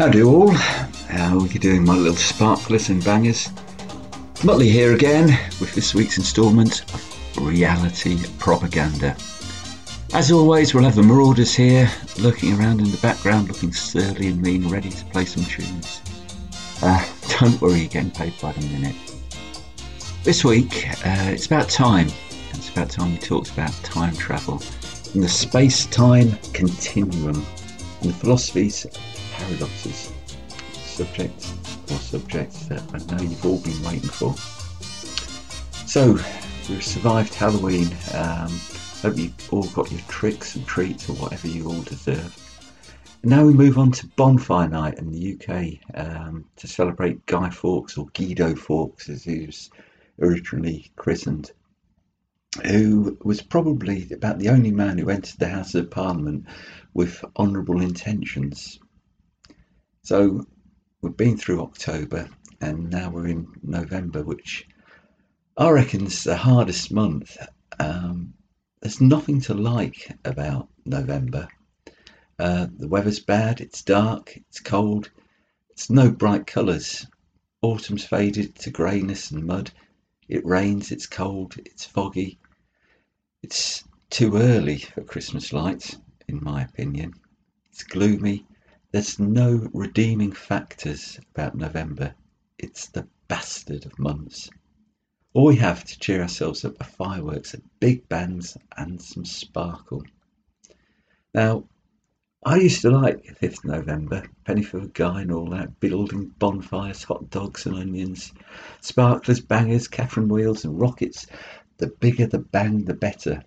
Howdy all, how are you doing my little sparklers and bangers? Muttley here again with this week's instalment of Reality Propaganda. As always, we'll have the Marauders here, lurking around in the background, looking surly and mean, ready to play some tunes. Uh, don't worry, you're getting paid by the minute. This week, uh, it's about time. It's about time we talked about time travel and the space-time continuum and the philosophies paradoxes, subjects or subjects that I know you've all been waiting for. So, we've survived Halloween. Um, hope you all got your tricks and treats or whatever you all deserve. And now we move on to Bonfire Night in the UK um, to celebrate Guy Fawkes or Guido Fawkes as he was originally christened, who was probably about the only man who entered the House of Parliament with honourable intentions. So we've been through October and now we're in November, which I reckon is the hardest month. Um, there's nothing to like about November. Uh, the weather's bad, it's dark, it's cold, it's no bright colours. Autumn's faded to greyness and mud. It rains, it's cold, it's foggy. It's too early for Christmas lights, in my opinion. It's gloomy, there's no redeeming factors about November. It's the bastard of months. All we have to cheer ourselves up are fireworks, big bangs, and some sparkle. Now, I used to like 5th November, penny for a guy and all that, building bonfires, hot dogs and onions, sparklers, bangers, Catherine wheels and rockets. The bigger the bang, the better.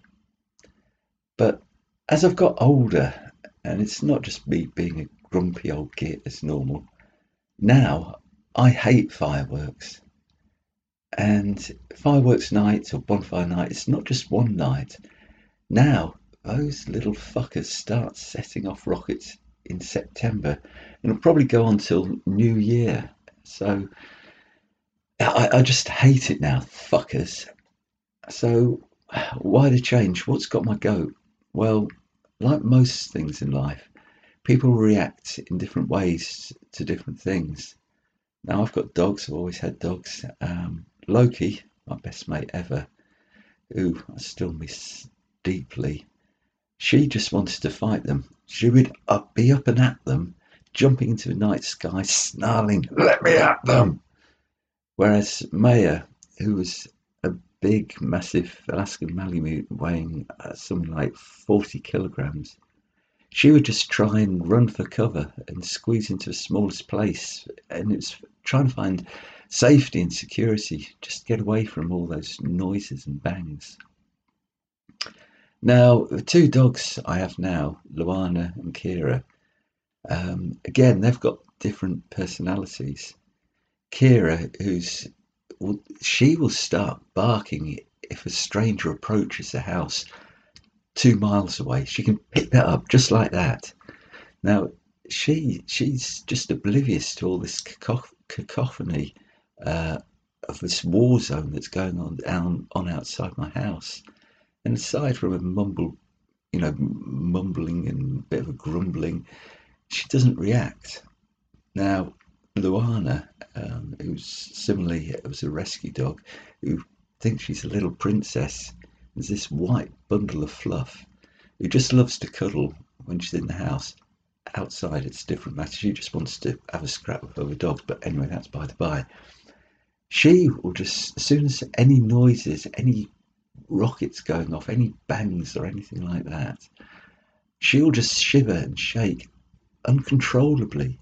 But as I've got older, and it's not just me being a grumpy old git as normal. Now I hate fireworks. And fireworks night or bonfire night, it's not just one night. Now those little fuckers start setting off rockets in September and it'll probably go on till New Year. So I, I just hate it now, fuckers. So why the change? What's got my goat? Well, like most things in life, people react in different ways to different things. Now I've got dogs. I've always had dogs. Um, Loki, my best mate ever, who I still miss deeply. She just wanted to fight them. She would up, be up and at them, jumping into the night sky, snarling, "Let me at them!" Whereas Maya, who was a big, massive Alaskan Malamute weighing uh, something like 40 kilograms, she would just try and run for cover and squeeze into the smallest place. And it's trying to find safety and security, just get away from all those noises and bangs. Now, the two dogs I have now, Luana and Kira, um, again, they've got different personalities. Kira, who's she will start barking if a stranger approaches the house two miles away. She can pick that up just like that. Now, she she's just oblivious to all this cacophony uh, of this war zone that's going on down on outside my house. And aside from a mumble, you know, mumbling and a bit of a grumbling, she doesn't react. Now, Luana, um, who's similarly it was a rescue dog, who thinks she's a little princess, is this white bundle of fluff who just loves to cuddle when she's in the house. Outside, it's a different matter. She just wants to have a scrap with other dogs. But anyway, that's by the by. She will just, as soon as any noises, any rockets going off, any bangs or anything like that, she'll just shiver and shake uncontrollably.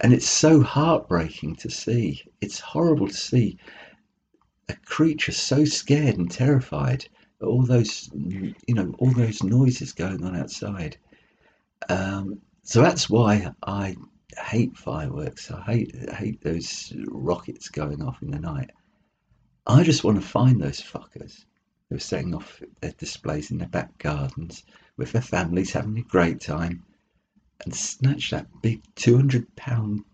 And it's so heartbreaking to see. It's horrible to see a creature so scared and terrified at all those you know all those noises going on outside. Um, so that's why i hate fireworks. I hate hate those rockets going off in the night. I just want to find those fuckers who are setting off their displays in their back gardens with their families having a great time and snatch that big 200 pound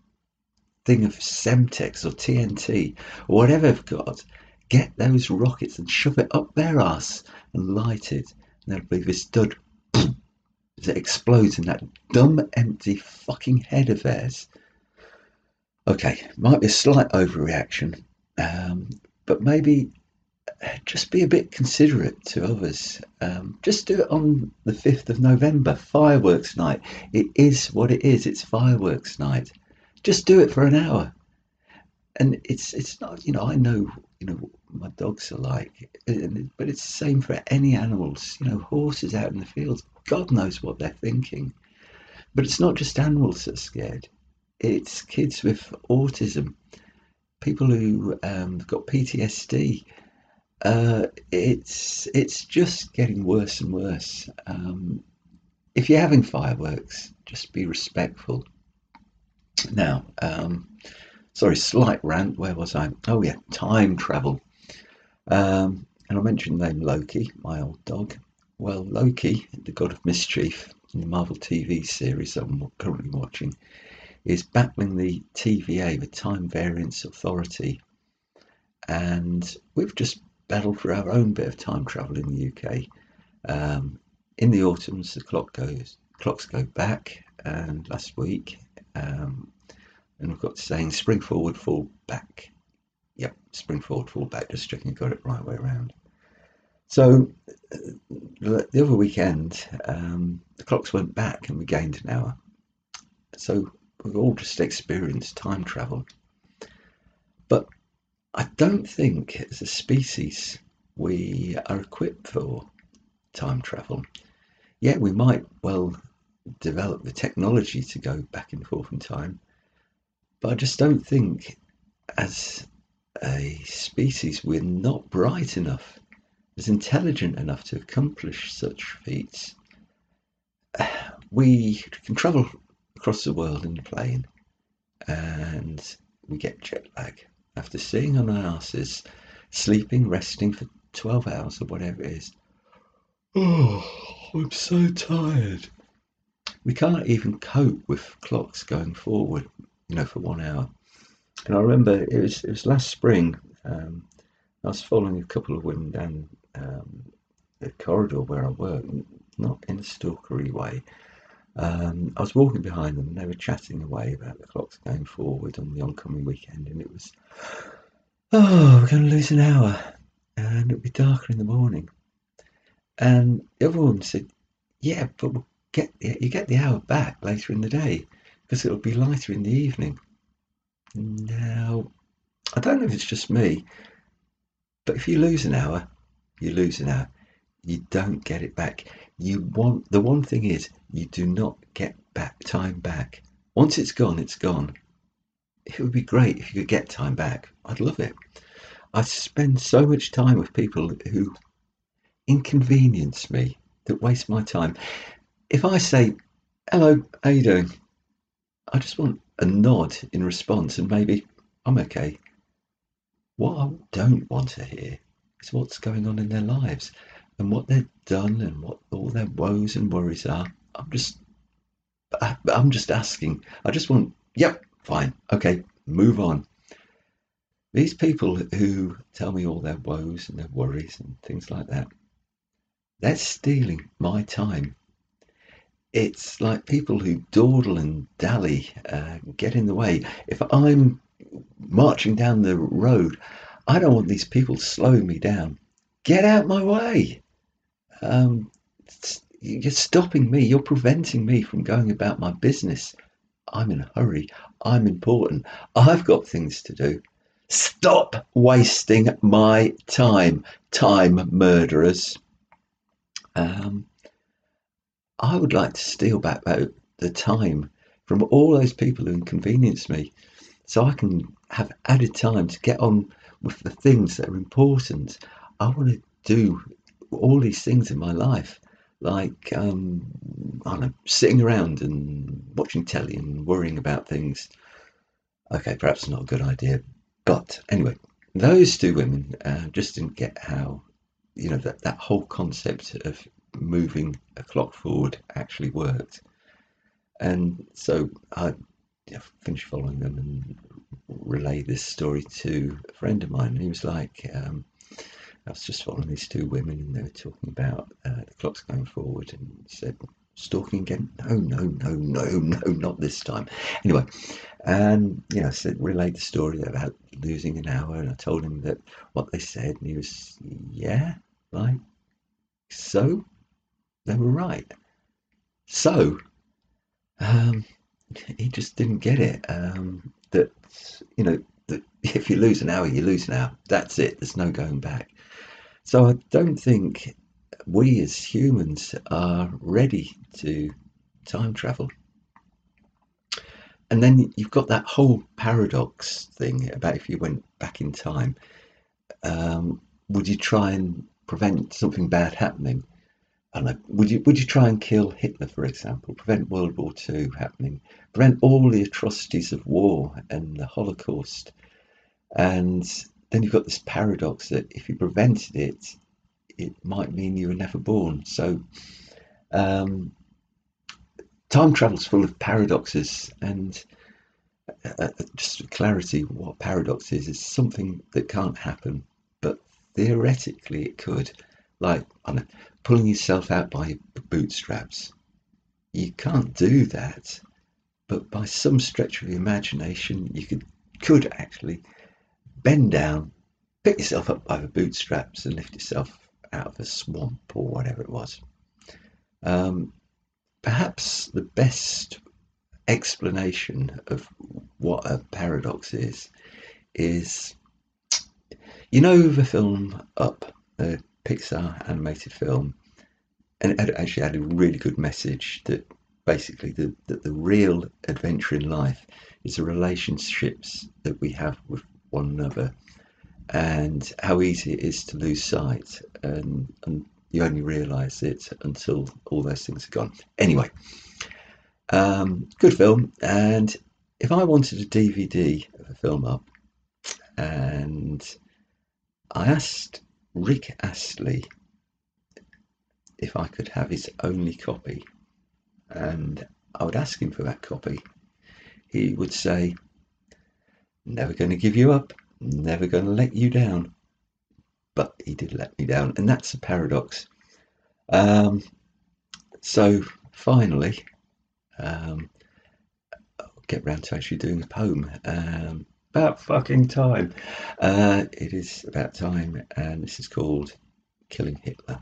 thing of Semtex or TNT or whatever they've got get those rockets and shove it up their ass and light it. And there'll be this dud. as it explodes in that dumb, empty fucking head of theirs. Okay, might be a slight overreaction, um, but maybe just be a bit considerate to others. Um, just do it on the 5th of November, fireworks night. It is what it is, it's fireworks night. Just do it for an hour. And it's it's not, you know, I know, you know, my dogs are like, but it's the same for any animals. You know, horses out in the fields, God knows what they're thinking. But it's not just animals that are scared, it's kids with autism, people who um, have got PTSD uh, it's it's just getting worse and worse. Um, if you're having fireworks, just be respectful. Now, um, sorry, slight rant. Where was I? Oh yeah, time travel. Um, and I mentioned the name Loki, my old dog. Well, Loki, the god of mischief in the Marvel TV series that I'm currently watching, is battling the TVA, the Time Variance Authority, and we've just battled for our own bit of time travel in the UK. Um, in the autumns, the clock goes, clocks go back, and last week, um, and we've got saying spring forward, fall back. Yep, spring forward, fall back. Just checking got it right way around. So uh, the other weekend, um, the clocks went back and we gained an hour. So we've all just experienced time travel. But I don't think as a species we are equipped for time travel. Yet we might well develop the technology to go back and forth in time, but I just don't think as a species we're not bright enough, as intelligent enough to accomplish such feats. We can travel across the world in a plane and we get jet lag after sitting on our asses, sleeping, resting for 12 hours or whatever it is. Oh, I'm so tired. We can't even cope with clocks going forward, you know, for one hour. And I remember it was it was last spring. Um, I was following a couple of women down um, the corridor where I work, not in a stalkery way. Um, I was walking behind them and they were chatting away about the clocks going forward on the oncoming weekend, and it was, oh, we're going to lose an hour and it'll be darker in the morning. And the other one said, yeah, but we'll get the, you get the hour back later in the day because it'll be lighter in the evening. Now, I don't know if it's just me, but if you lose an hour, you lose an hour. You don't get it back. You want the one thing is you do not get back time back. Once it's gone, it's gone. It would be great if you could get time back. I'd love it. I spend so much time with people who inconvenience me, that waste my time. If I say, hello, how you doing? I just want a nod in response and maybe I'm okay. What I don't want to hear is what's going on in their lives and what they've done and what all their woes and worries are. I'm just, I'm just asking. I just want, yep, fine, okay, move on. These people who tell me all their woes and their worries and things like that, they're stealing my time. It's like people who dawdle and dally, uh, get in the way. If I'm marching down the road, I don't want these people slowing me down. Get out my way. Um, you're stopping me. You're preventing me from going about my business. I'm in a hurry. I'm important. I've got things to do. Stop wasting my time, time murderers. Um, I would like to steal back the time from all those people who inconvenience me so I can have added time to get on with the things that are important. I want to do all these things in my life, like um, I don't know, sitting around and watching telly and worrying about things. Okay, perhaps not a good idea, but anyway, those two women uh, just didn't get how you know that that whole concept of moving a clock forward actually worked, and so I finished following them and relayed this story to a friend of mine, and he was like. Um, I was just following these two women and they were talking about uh, the clocks going forward and said, stalking again? No, no, no, no, no, not this time. Anyway, and you know, said relayed the story about losing an hour, and I told him that what they said, and he was, yeah, like so. They were right. So, um, he just didn't get it. Um, that you know, that if you lose an hour, you lose an hour. That's it. There's no going back. So I don't think we as humans are ready to time travel. And then you've got that whole paradox thing about if you went back in time, um, would you try and prevent something bad happening? I would you would you try and kill Hitler, for example, prevent World War II happening, prevent all the atrocities of war and the Holocaust? And then you've got this paradox that if you prevented it, it might mean you were never born. So um, time travel's full of paradoxes and uh, uh, just for clarity what paradox is is something that can't happen but theoretically it could like I know, pulling yourself out by bootstraps. You can't do that but by some stretch of the imagination you could could actually bend down pick yourself up by the bootstraps and lift yourself out of a swamp or whatever it was. Um, perhaps the best explanation of what a paradox is is you know the film Up, the Pixar animated film, and it actually had a really good message that basically the, that the real adventure in life is the relationships that we have with one another and how easy it is to lose sight and, and you only realise it until all those things are gone. Anyway, um, good film. And if I wanted a DVD of a film up, and I asked Rick Astley if I could have his only copy, and I would ask him for that copy, he would say, Never going to give you up, never going to let you down but he did let me down, and that's a paradox. Um, so finally, um, I'll get round to actually doing the poem. Um, about fucking time. Uh, it is about time, and this is called Killing Hitler.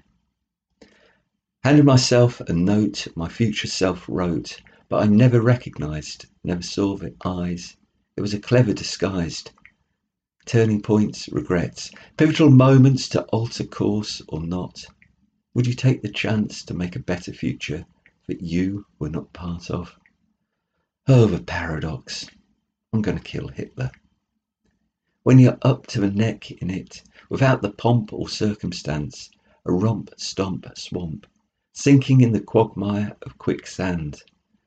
Handed myself a note my future self wrote, but I never recognised, never saw the eyes. It was a clever disguised turning points, regrets, pivotal moments to alter course or not? Would you take the chance to make a better future that you were not part of? Oh, the paradox. I'm going to kill Hitler. When you're up to the neck in it, without the pomp or circumstance, a romp, stomp, swamp, sinking in the quagmire of quicksand,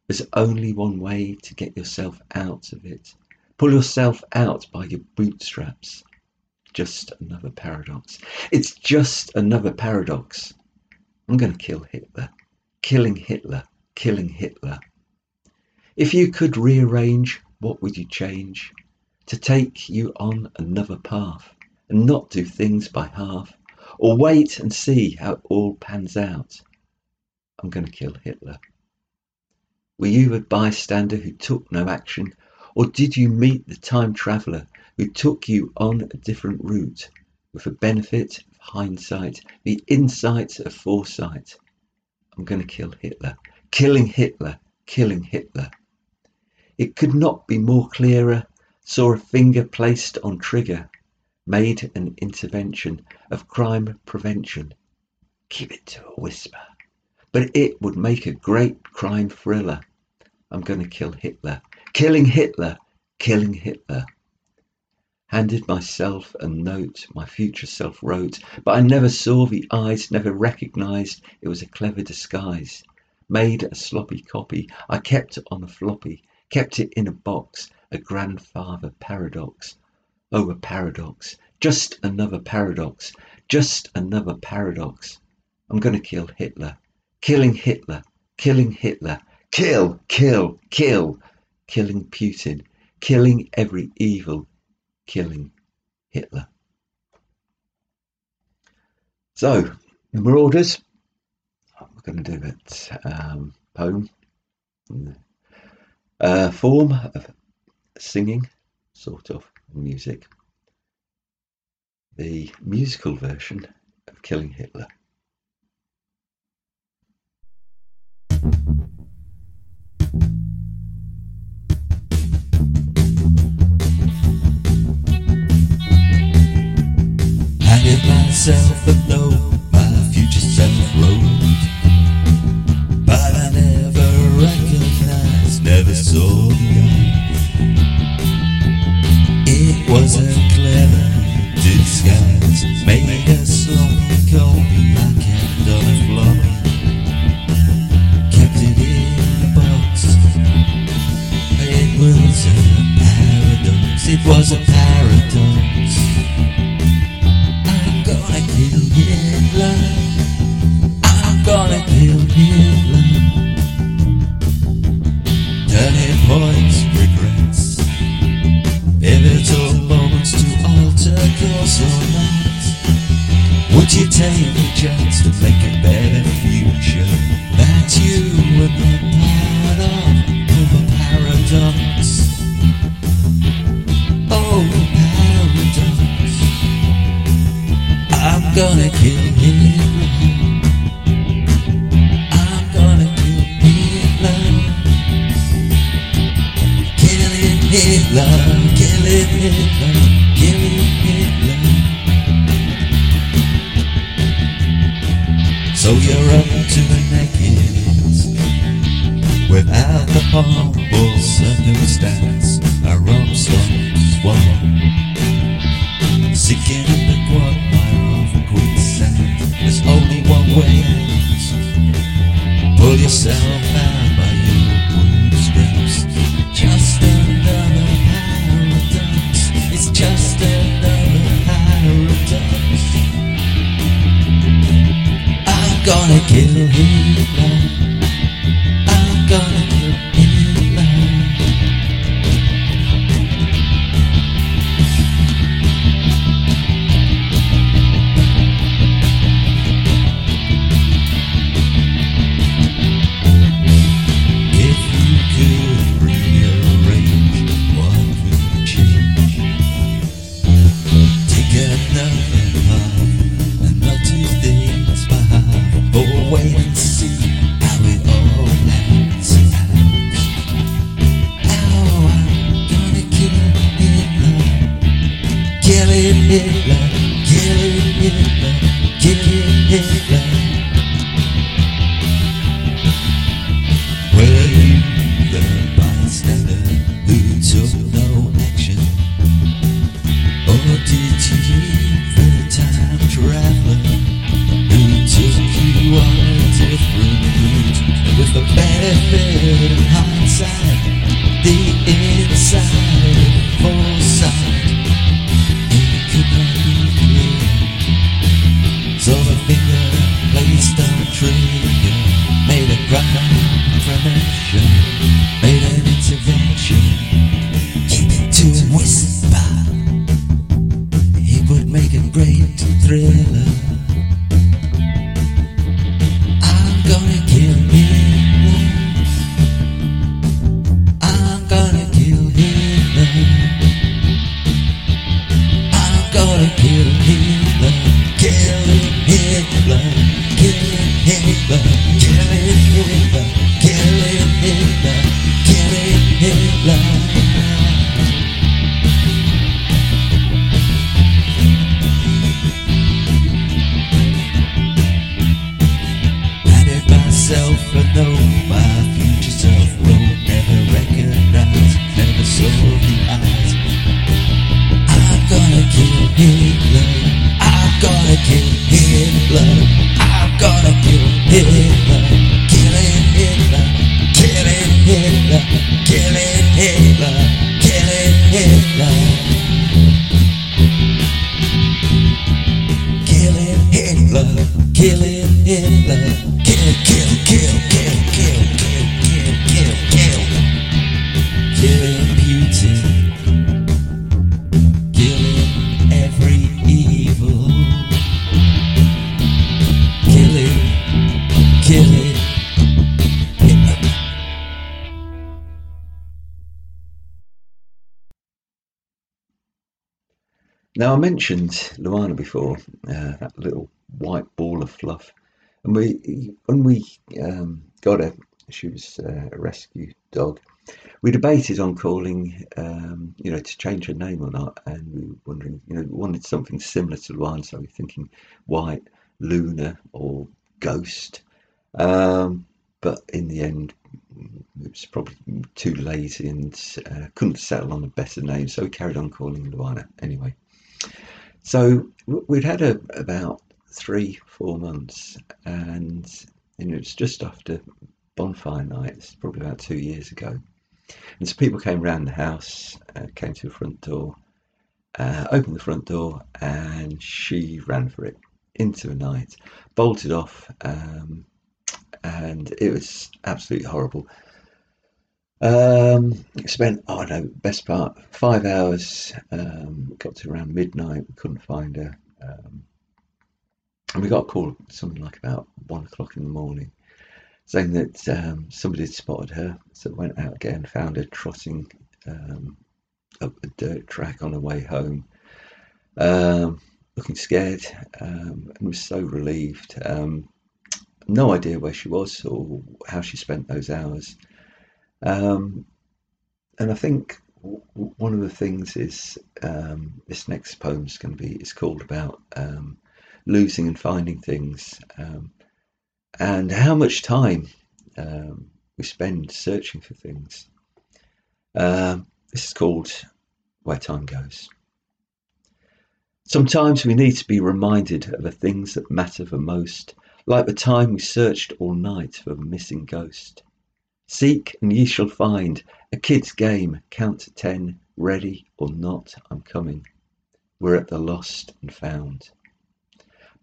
there's only one way to get yourself out of it Pull yourself out by your bootstraps. Just another paradox. It's just another paradox. I'm going to kill Hitler. Killing Hitler. Killing Hitler. If you could rearrange, what would you change? To take you on another path and not do things by half, or wait and see how it all pans out. I'm going to kill Hitler. Were you a bystander who took no action or did you meet the time traveller who took you on a different route with the benefit of hindsight, the insight of foresight? I'm going to kill Hitler. Killing Hitler, killing Hitler. It could not be more clearer. Saw a finger placed on trigger, made an intervention of crime prevention. Keep it to a whisper. But it would make a great crime thriller. I'm going to kill Hitler. Killing Hitler, killing Hitler. Handed myself a note my future self wrote, but I never saw the eyes, never recognized it was a clever disguise. Made a sloppy copy, I kept it on a floppy, kept it in a box, a grandfather paradox. Oh, a paradox, just another paradox, just another paradox. I'm going to kill Hitler. Killing Hitler, killing Hitler, kill, kill, kill, killing Putin, killing every evil, killing Hitler. So, the Marauders, we're going to do it um, poem. A form of singing, sort of music. The musical version of Killing Hitler. myself my future. But I never recognized, never saw. It wasn't clever disguise. was a Ele riu. Now, I mentioned Luana before, uh, that little white ball of fluff. And we, when we um, got her, she was uh, a rescue dog. We debated on calling, um, you know, to change her name or not, and we were wondering, you know, we wanted something similar to Luana, so we were thinking White, Luna, or Ghost. Um, but in the end, it was probably too lazy and uh, couldn't settle on a better name, so we carried on calling Luana anyway. So we'd had her about three, four months, and you know, it was just after bonfire night. Probably about two years ago, and so people came round the house, uh, came to the front door, uh, opened the front door, and she ran for it into the night, bolted off, um, and it was absolutely horrible. Um, spent, oh know, best part, five hours, um, got to around midnight, we couldn't find her. Um, and we got a call something like about one o'clock in the morning saying that um, somebody had spotted her. So went out again, found her trotting um, up a dirt track on her way home, um, looking scared and was so relieved. No idea where she was or how she spent those hours. Um, and I think w- one of the things is um, this next poem is going to be is called about um, losing and finding things, um, and how much time um, we spend searching for things. Um, this is called Where Time Goes. Sometimes we need to be reminded of the things that matter the most, like the time we searched all night for the missing ghost. Seek and ye shall find. A kid's game. Count to ten. Ready or not, I'm coming. We're at the lost and found.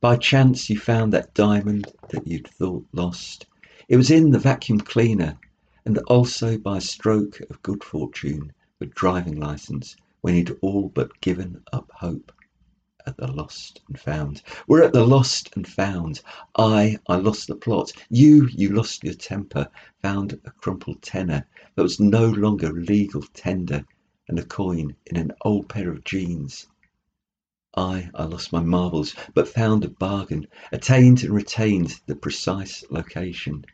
By chance you found that diamond that you'd thought lost. It was in the vacuum cleaner, and also by a stroke of good fortune, the driving license, when you'd all but given up hope at the lost and found. We're at the lost and found. I, I lost the plot. You, you lost your temper. Found a crumpled tenner that was no longer legal tender, and a coin in an old pair of jeans. I, I lost my marbles, but found a bargain, attained and retained the precise location.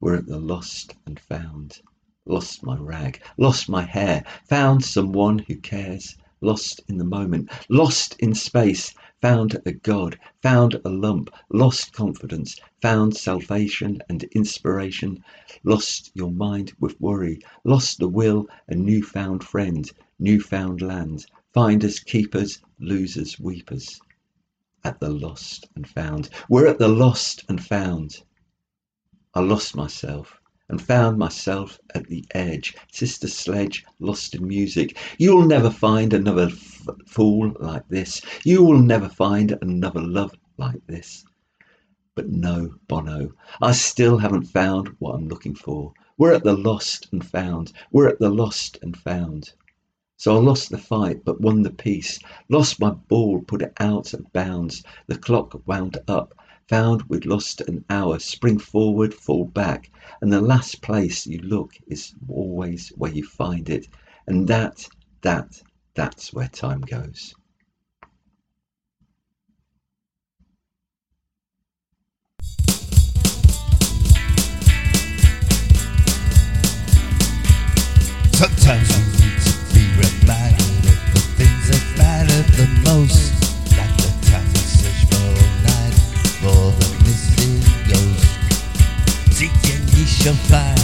We're at the lost and found. Lost my rag, lost my hair, found someone who cares lost in the moment, lost in space, found a God, found a lump, lost confidence, found salvation and inspiration, lost your mind with worry, lost the will, a newfound friend, newfound land, finders, keepers, losers, weepers. At the lost and found. We're at the lost and found. I lost myself and found myself at the edge. Sister Sledge, lost in music. You'll never find another f- fool like this. You will never find another love like this. But no, Bono, I still haven't found what I'm looking for. We're at the lost and found. We're at the lost and found. So I lost the fight, but won the peace. Lost my ball, put it out of bounds. The clock wound up. Found we'd lost an hour. Spring forward, fall back. And the last place you look is always where you find it. And that, that, that's where time goes. Sometimes we need to be reminded of the things that matter the most. And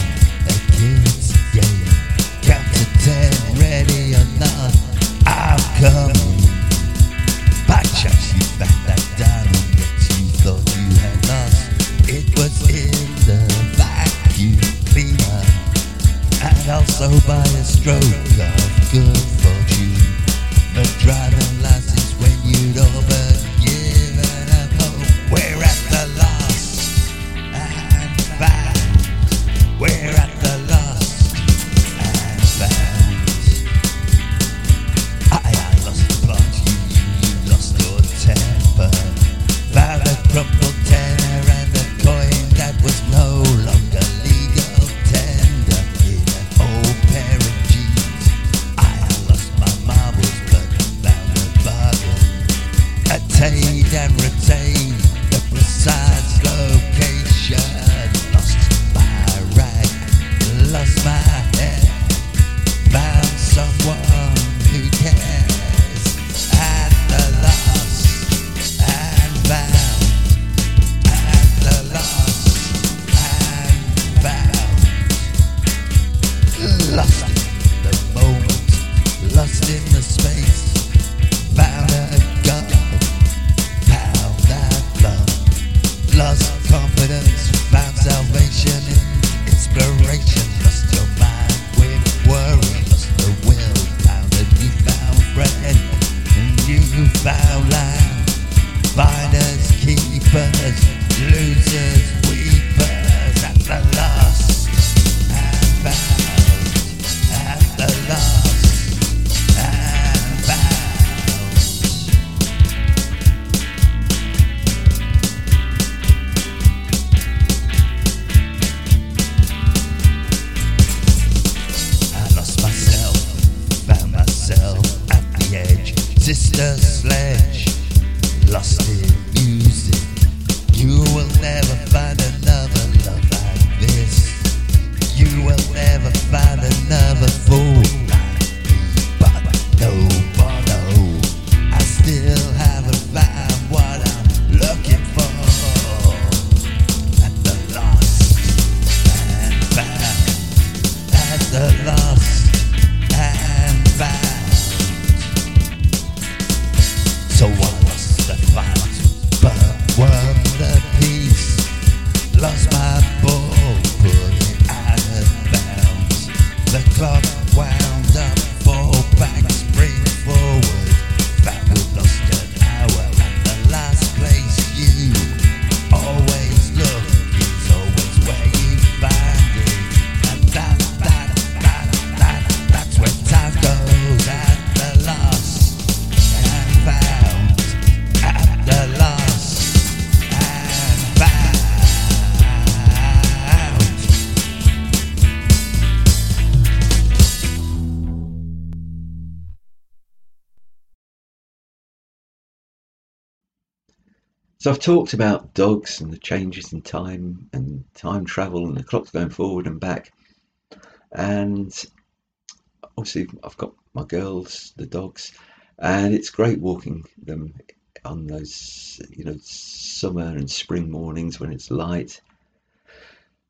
club So I've talked about dogs and the changes in time and time travel and the clocks going forward and back. And obviously I've got my girls, the dogs, and it's great walking them on those you know summer and spring mornings when it's light.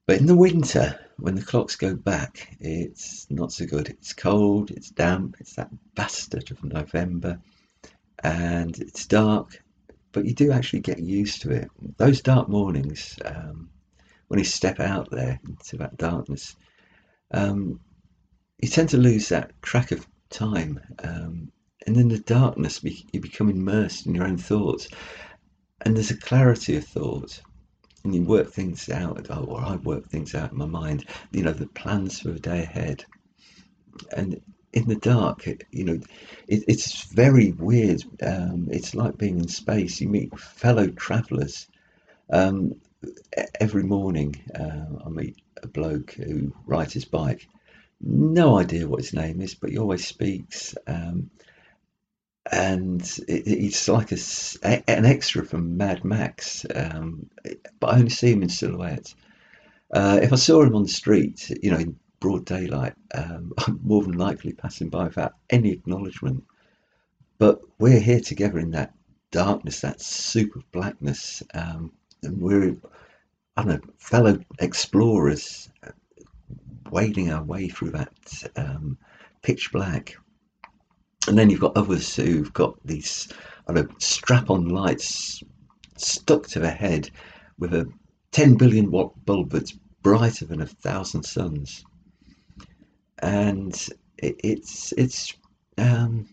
But in the winter, when the clocks go back, it's not so good. It's cold, it's damp, it's that bastard of November, and it's dark but you do actually get used to it. Those dark mornings, um, when you step out there into that darkness, um, you tend to lose that track of time. Um, and in the darkness, you become immersed in your own thoughts. And there's a clarity of thought. And you work things out, or I work things out in my mind, you know, the plans for the day ahead. And in the dark. You know, it, it's very weird. Um, it's like being in space. You meet fellow travellers. Um, every morning, uh, I meet a bloke who rides his bike. No idea what his name is, but he always speaks. Um, and it, it's like a, an extra from Mad Max, um, but I only see him in silhouette. Uh, if I saw him on the street, you know, broad daylight, um, I'm more than likely passing by without any acknowledgement. But we're here together in that darkness, that soup of blackness, um, and we're, I don't know, fellow explorers, wading our way through that um, pitch black. And then you've got others who've got these, I don't know, strap-on lights stuck to their head with a 10 billion watt bulb that's brighter than a thousand suns and it, it's it's um,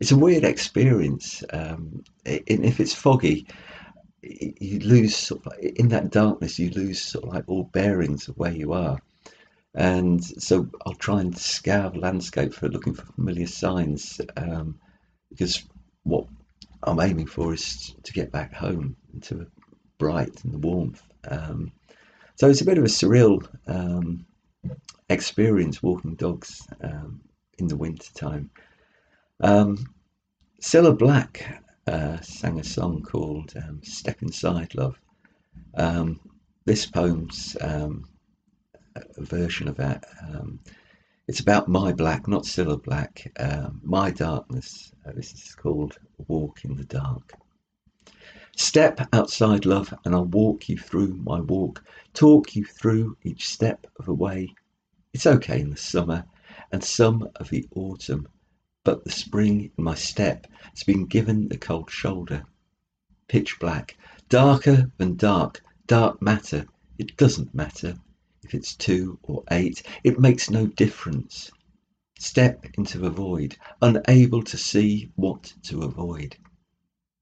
it's a weird experience. Um, if it's foggy, you lose sort of, in that darkness. You lose sort of like all bearings of where you are, and so I'll try and scour the landscape for looking for familiar signs um, because what I'm aiming for is to get back home into bright and the warmth. Um, so it's a bit of a surreal um, experience walking dogs um, in the winter time. Um, Cilla Black uh, sang a song called um, Step Inside Love. Um, this poem's um, a version of that. Um, it's about my black, not Cilla Black, uh, my darkness. Uh, this is called Walk in the Dark. Step outside, love, and I'll walk you through my walk, talk you through each step of the way it's okay in the summer and some of the autumn, but the spring in my step has been given the cold shoulder. Pitch black, darker than dark, dark matter, it doesn't matter. If it's two or eight, it makes no difference. Step into the void, unable to see what to avoid.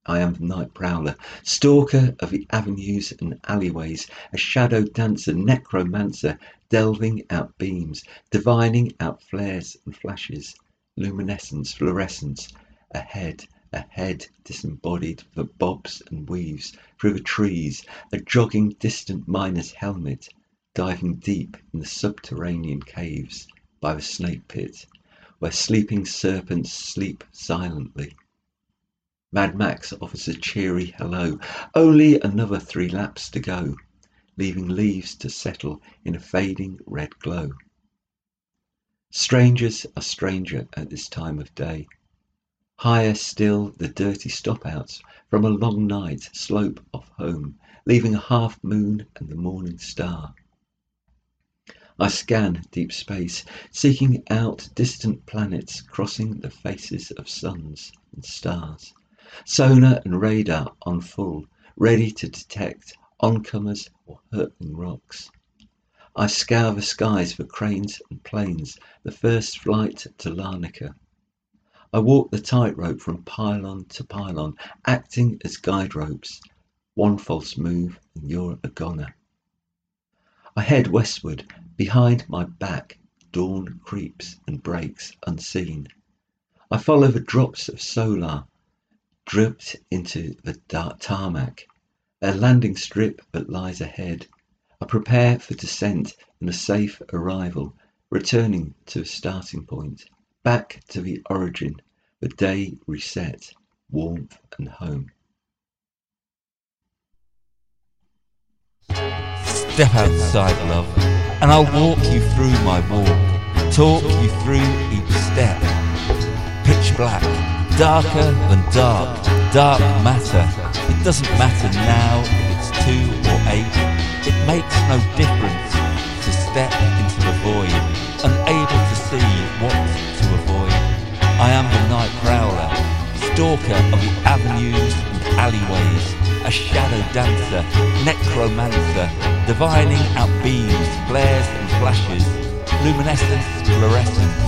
I am the night prowler, stalker of the avenues and alleyways, a shadow dancer, necromancer, delving out beams, divining out flares and flashes, luminescence, fluorescence, ahead, ahead, disembodied that bobs and weaves through the trees, a jogging distant miner's helmet, diving deep in the subterranean caves by the snake pit, where sleeping serpents sleep silently Mad Max offers a cheery hello. Only another three laps to go, leaving leaves to settle in a fading red glow. Strangers are stranger at this time of day. Higher still the dirty stop-outs from a long night slope off home, leaving a half moon and the morning star. I scan deep space, seeking out distant planets crossing the faces of suns and stars. Sonar and radar on full, ready to detect oncomers or hurtling rocks. I scour the skies for cranes and planes, the first flight to Larnaca. I walk the tightrope from pylon to pylon, acting as guide ropes. One false move and you're a goner. I head westward, behind my back dawn creeps and breaks unseen. I follow the drops of solar dripped into the dark tarmac. a landing strip that lies ahead. I prepare for descent and a safe arrival, returning to a starting point, back to the origin, the day reset, warmth and home. Step outside, love, and I'll walk you through my walk, talk you through each step. Pitch black darker than dark, dark matter. It doesn't matter now if it's two or eight. It makes no difference to step into the void, unable to see what to avoid. I am the night prowler, stalker of the avenues and alleyways, a shadow dancer, necromancer, divining out beams, flares and flashes, luminescence, fluorescence,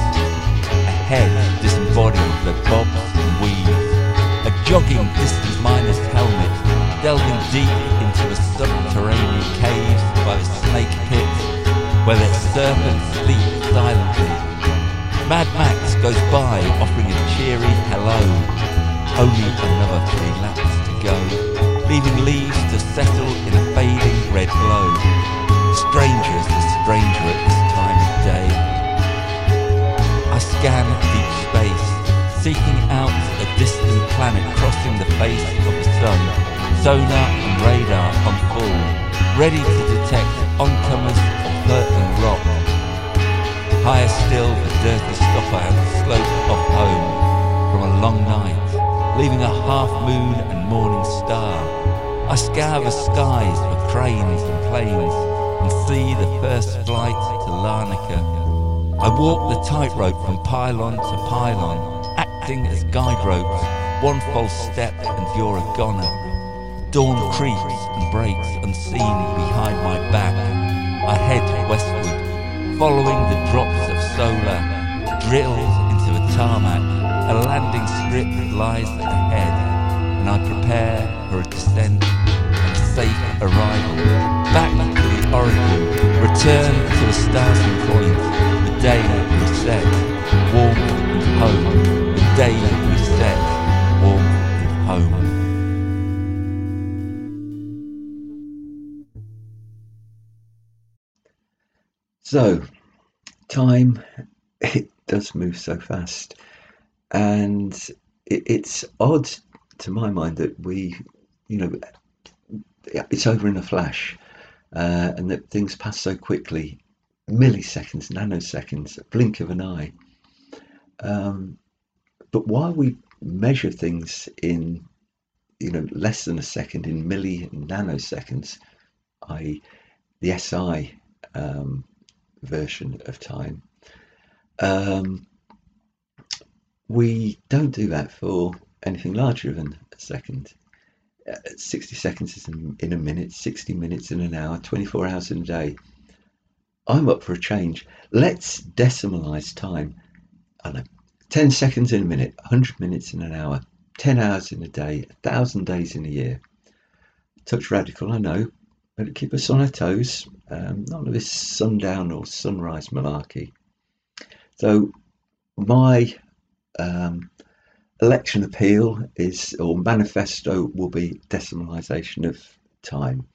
a head disembodied that bobs and weaves, a jogging distance minus helmet, delving deep into the subterranean caves by the snake pit, where the serpents sleep silently. Mad Max goes by offering a cheery hello. Only another three laps to go, leaving leaves to settle in a fading red glow. Strangers the stranger at this time of day. I scan seeking out a distant planet crossing the face of the sun. Sonar and radar on full, ready to detect oncomers of hurtling rock. Higher still, the dirty stopper the slope of home from a long night, leaving a half moon and morning star. I scour the skies for cranes and planes and see the first flight to Larnaca. I walk the tightrope from pylon to pylon, acting as guide ropes. One false step and you're a goner. Dawn creeps and breaks unseen behind my back. I head westward, following the drops of solar, drilled into a tarmac. A landing strip lies ahead, and I prepare for a descent and safe arrival. Back to the origin, return to the starting point, the day we set, warmth and home. Warmth home. So, time, it does move so fast. And it, it's odd to my mind that we, you know, it's over in a flash uh, and that things pass so quickly milliseconds, nanoseconds, a blink of an eye. Um, but while we measure things in, you know, less than a second, in milli nanoseconds, i.e., the SI um, version of time. Um, we don't do that for anything larger than a second. Uh, 60 seconds is in, in a minute, 60 minutes in an hour, 24 hours in a day. I'm up for a change. Let's decimalize time. I know, 10 seconds in a minute, 100 minutes in an hour, 10 hours in a day, 1,000 days in a year. Touch radical, I know, but it keep us on our toes. Um, none of this sundown or sunrise malarkey. So my um, election appeal is, or manifesto will be decimalisation of time.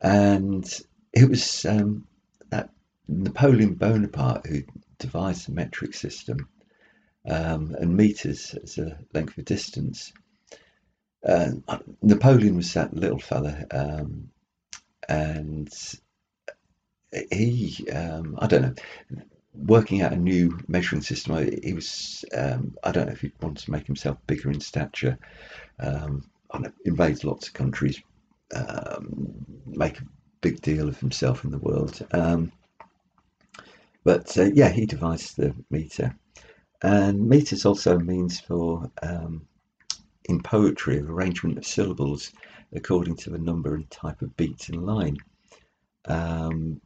And it was um, that Napoleon Bonaparte who devised the metric system um, and meters as a length of distance. Uh, Napoleon was that little fella, um, and he, um, I don't know, working out a new measuring system. He was, um, I don't know if he wanted to make himself bigger in stature. Um, I know, invade lots of countries, um, make a big deal of himself in the world. Um, but uh, yeah, he devised the meter, and meters also means for um, in poetry arrangement of syllables according to the number and type of beats in line. Um,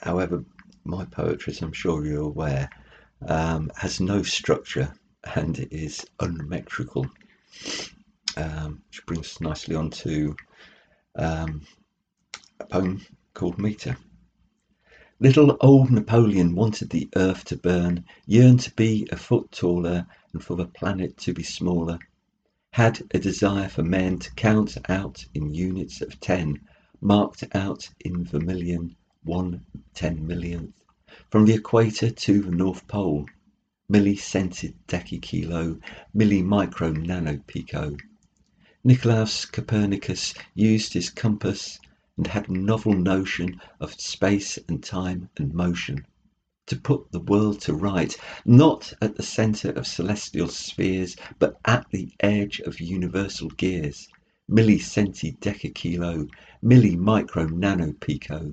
however, my poetry, as I'm sure you're aware, um, has no structure and is unmetrical, um, which brings us nicely on to um, a poem called Meter. Little old Napoleon wanted the earth to burn, yearned to be a foot taller and for the planet to be smaller, had a desire for men to count out in units of ten, marked out in vermilion one ten millionth, from the equator to the North Pole, milli-centid decikilo, milli-micro nano pico. Nicolaus Copernicus used his compass, and had a novel notion of space and time and motion. To put the world to right, not at the centre of celestial spheres, but at the edge of universal gears, milli centi decakilo, milli micro nano pico.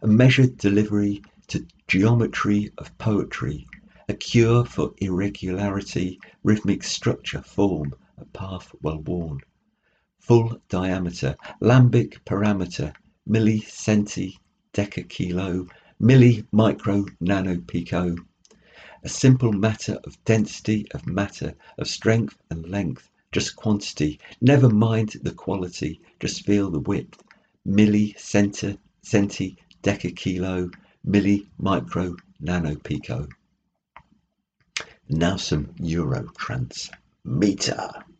A measured delivery to geometry of poetry, a cure for irregularity, rhythmic structure, form, a path well worn. Full diameter, iambic parameter, milli centi decakilo, milli micro nano pico. A simple matter of density of matter, of strength and length, just quantity, never mind the quality, just feel the width. Milli centi, centi decakilo, milli micro nano pico. Now some Euro transmeter. Little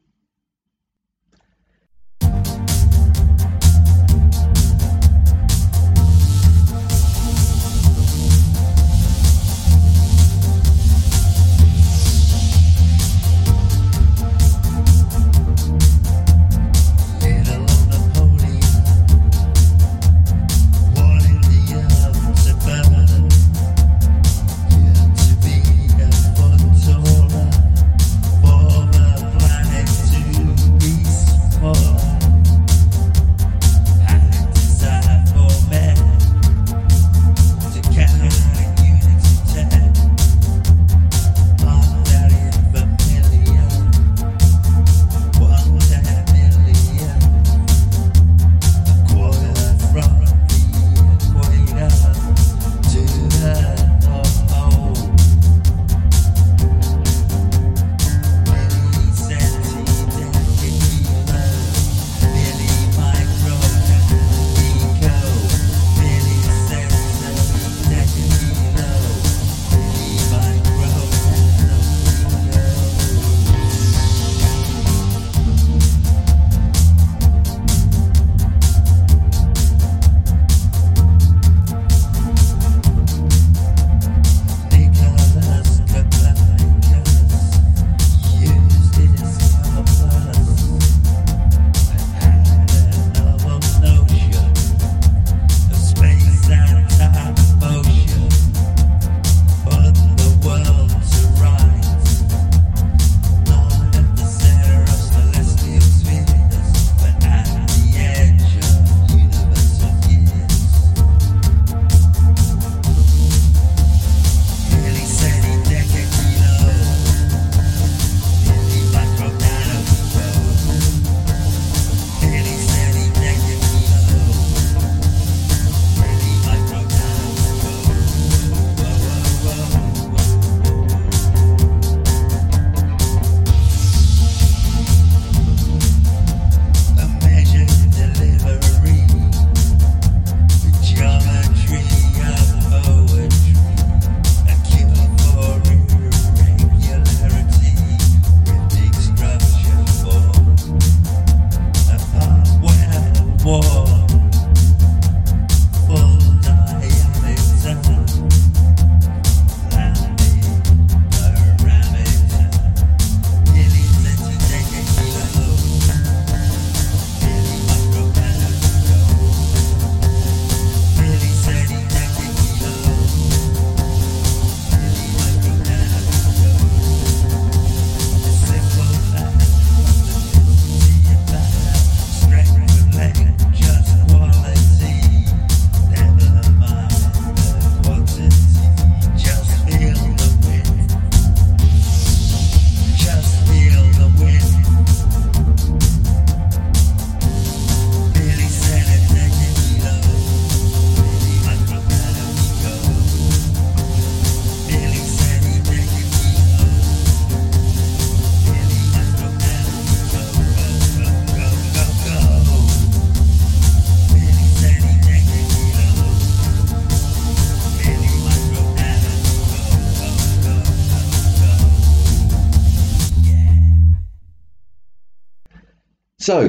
So,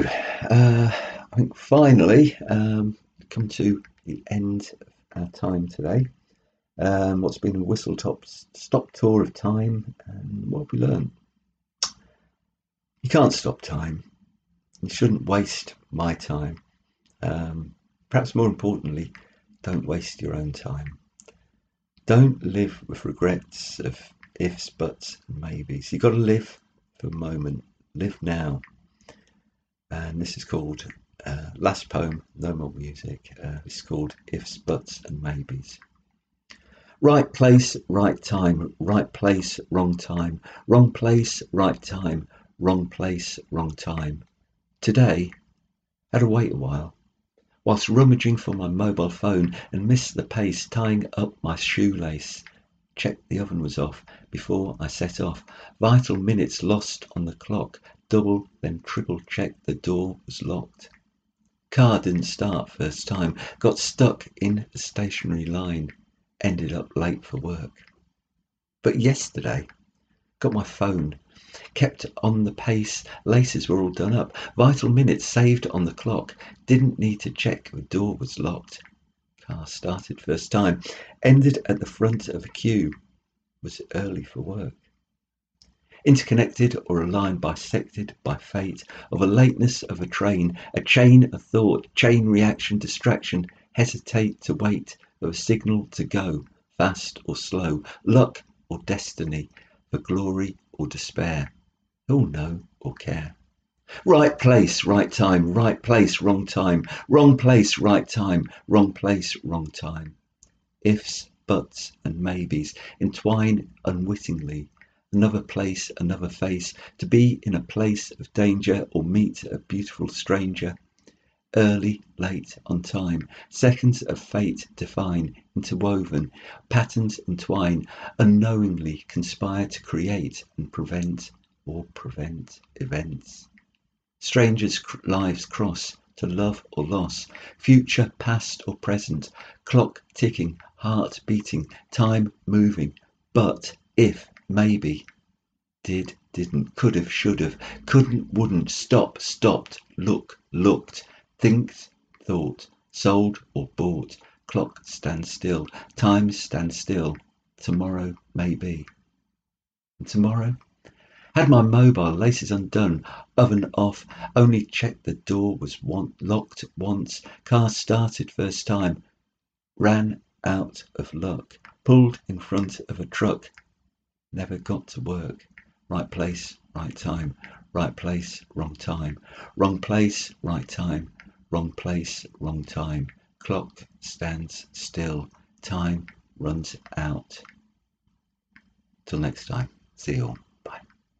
uh, I think finally um, come to the end of our time today. Um, what's been a whistle top stop tour of time, and what have we learned? You can't stop time. You shouldn't waste my time. Um, perhaps more importantly, don't waste your own time. Don't live with regrets of ifs, buts, and maybes. You've got to live for the moment, live now. And this is called uh, last poem, no more music. Uh, it's called Ifs, Buts, and Maybes. Right place, right time, right place, wrong time, wrong place, right time, wrong place, wrong time. Today, had to wait a while, whilst rummaging for my mobile phone and missed the pace tying up my shoelace. Checked the oven was off before I set off. Vital minutes lost on the clock. Double, then triple checked the door was locked. Car didn't start first time. Got stuck in the stationary line. Ended up late for work. But yesterday, got my phone. Kept on the pace. Laces were all done up. Vital minutes saved on the clock. Didn't need to check the door was locked. Car started first time. Ended at the front of a queue. Was early for work interconnected or a line bisected by fate, of a lateness of a train, a chain of thought, chain reaction, distraction, hesitate to wait, of a signal to go, fast or slow, luck or destiny, for glory or despair, who'll know or care. Right place, right time, right place, wrong time, wrong place, right time, wrong place, wrong time. Ifs, buts, and maybes entwine unwittingly another place, another face, to be in a place of danger or meet a beautiful stranger. Early, late, on time, seconds of fate define, interwoven, patterns entwine, unknowingly conspire to create and prevent or prevent events. Strangers' lives cross to love or loss, future, past or present, clock ticking, heart beating, time moving, but if maybe, did, didn't, could have, should have, couldn't, wouldn't, stop, stopped, look, looked, think, thought, sold or bought, clock stand still, time stand still, tomorrow maybe. And tomorrow? Had my mobile, laces undone, oven off, only checked the door was want, locked once, car started first time, ran out of luck, pulled in front of a truck, never got to work. Right place, right time. Right place, wrong time. Wrong place, right time. Wrong place, wrong time. Clock stands still. Time runs out. Till next time, see you all.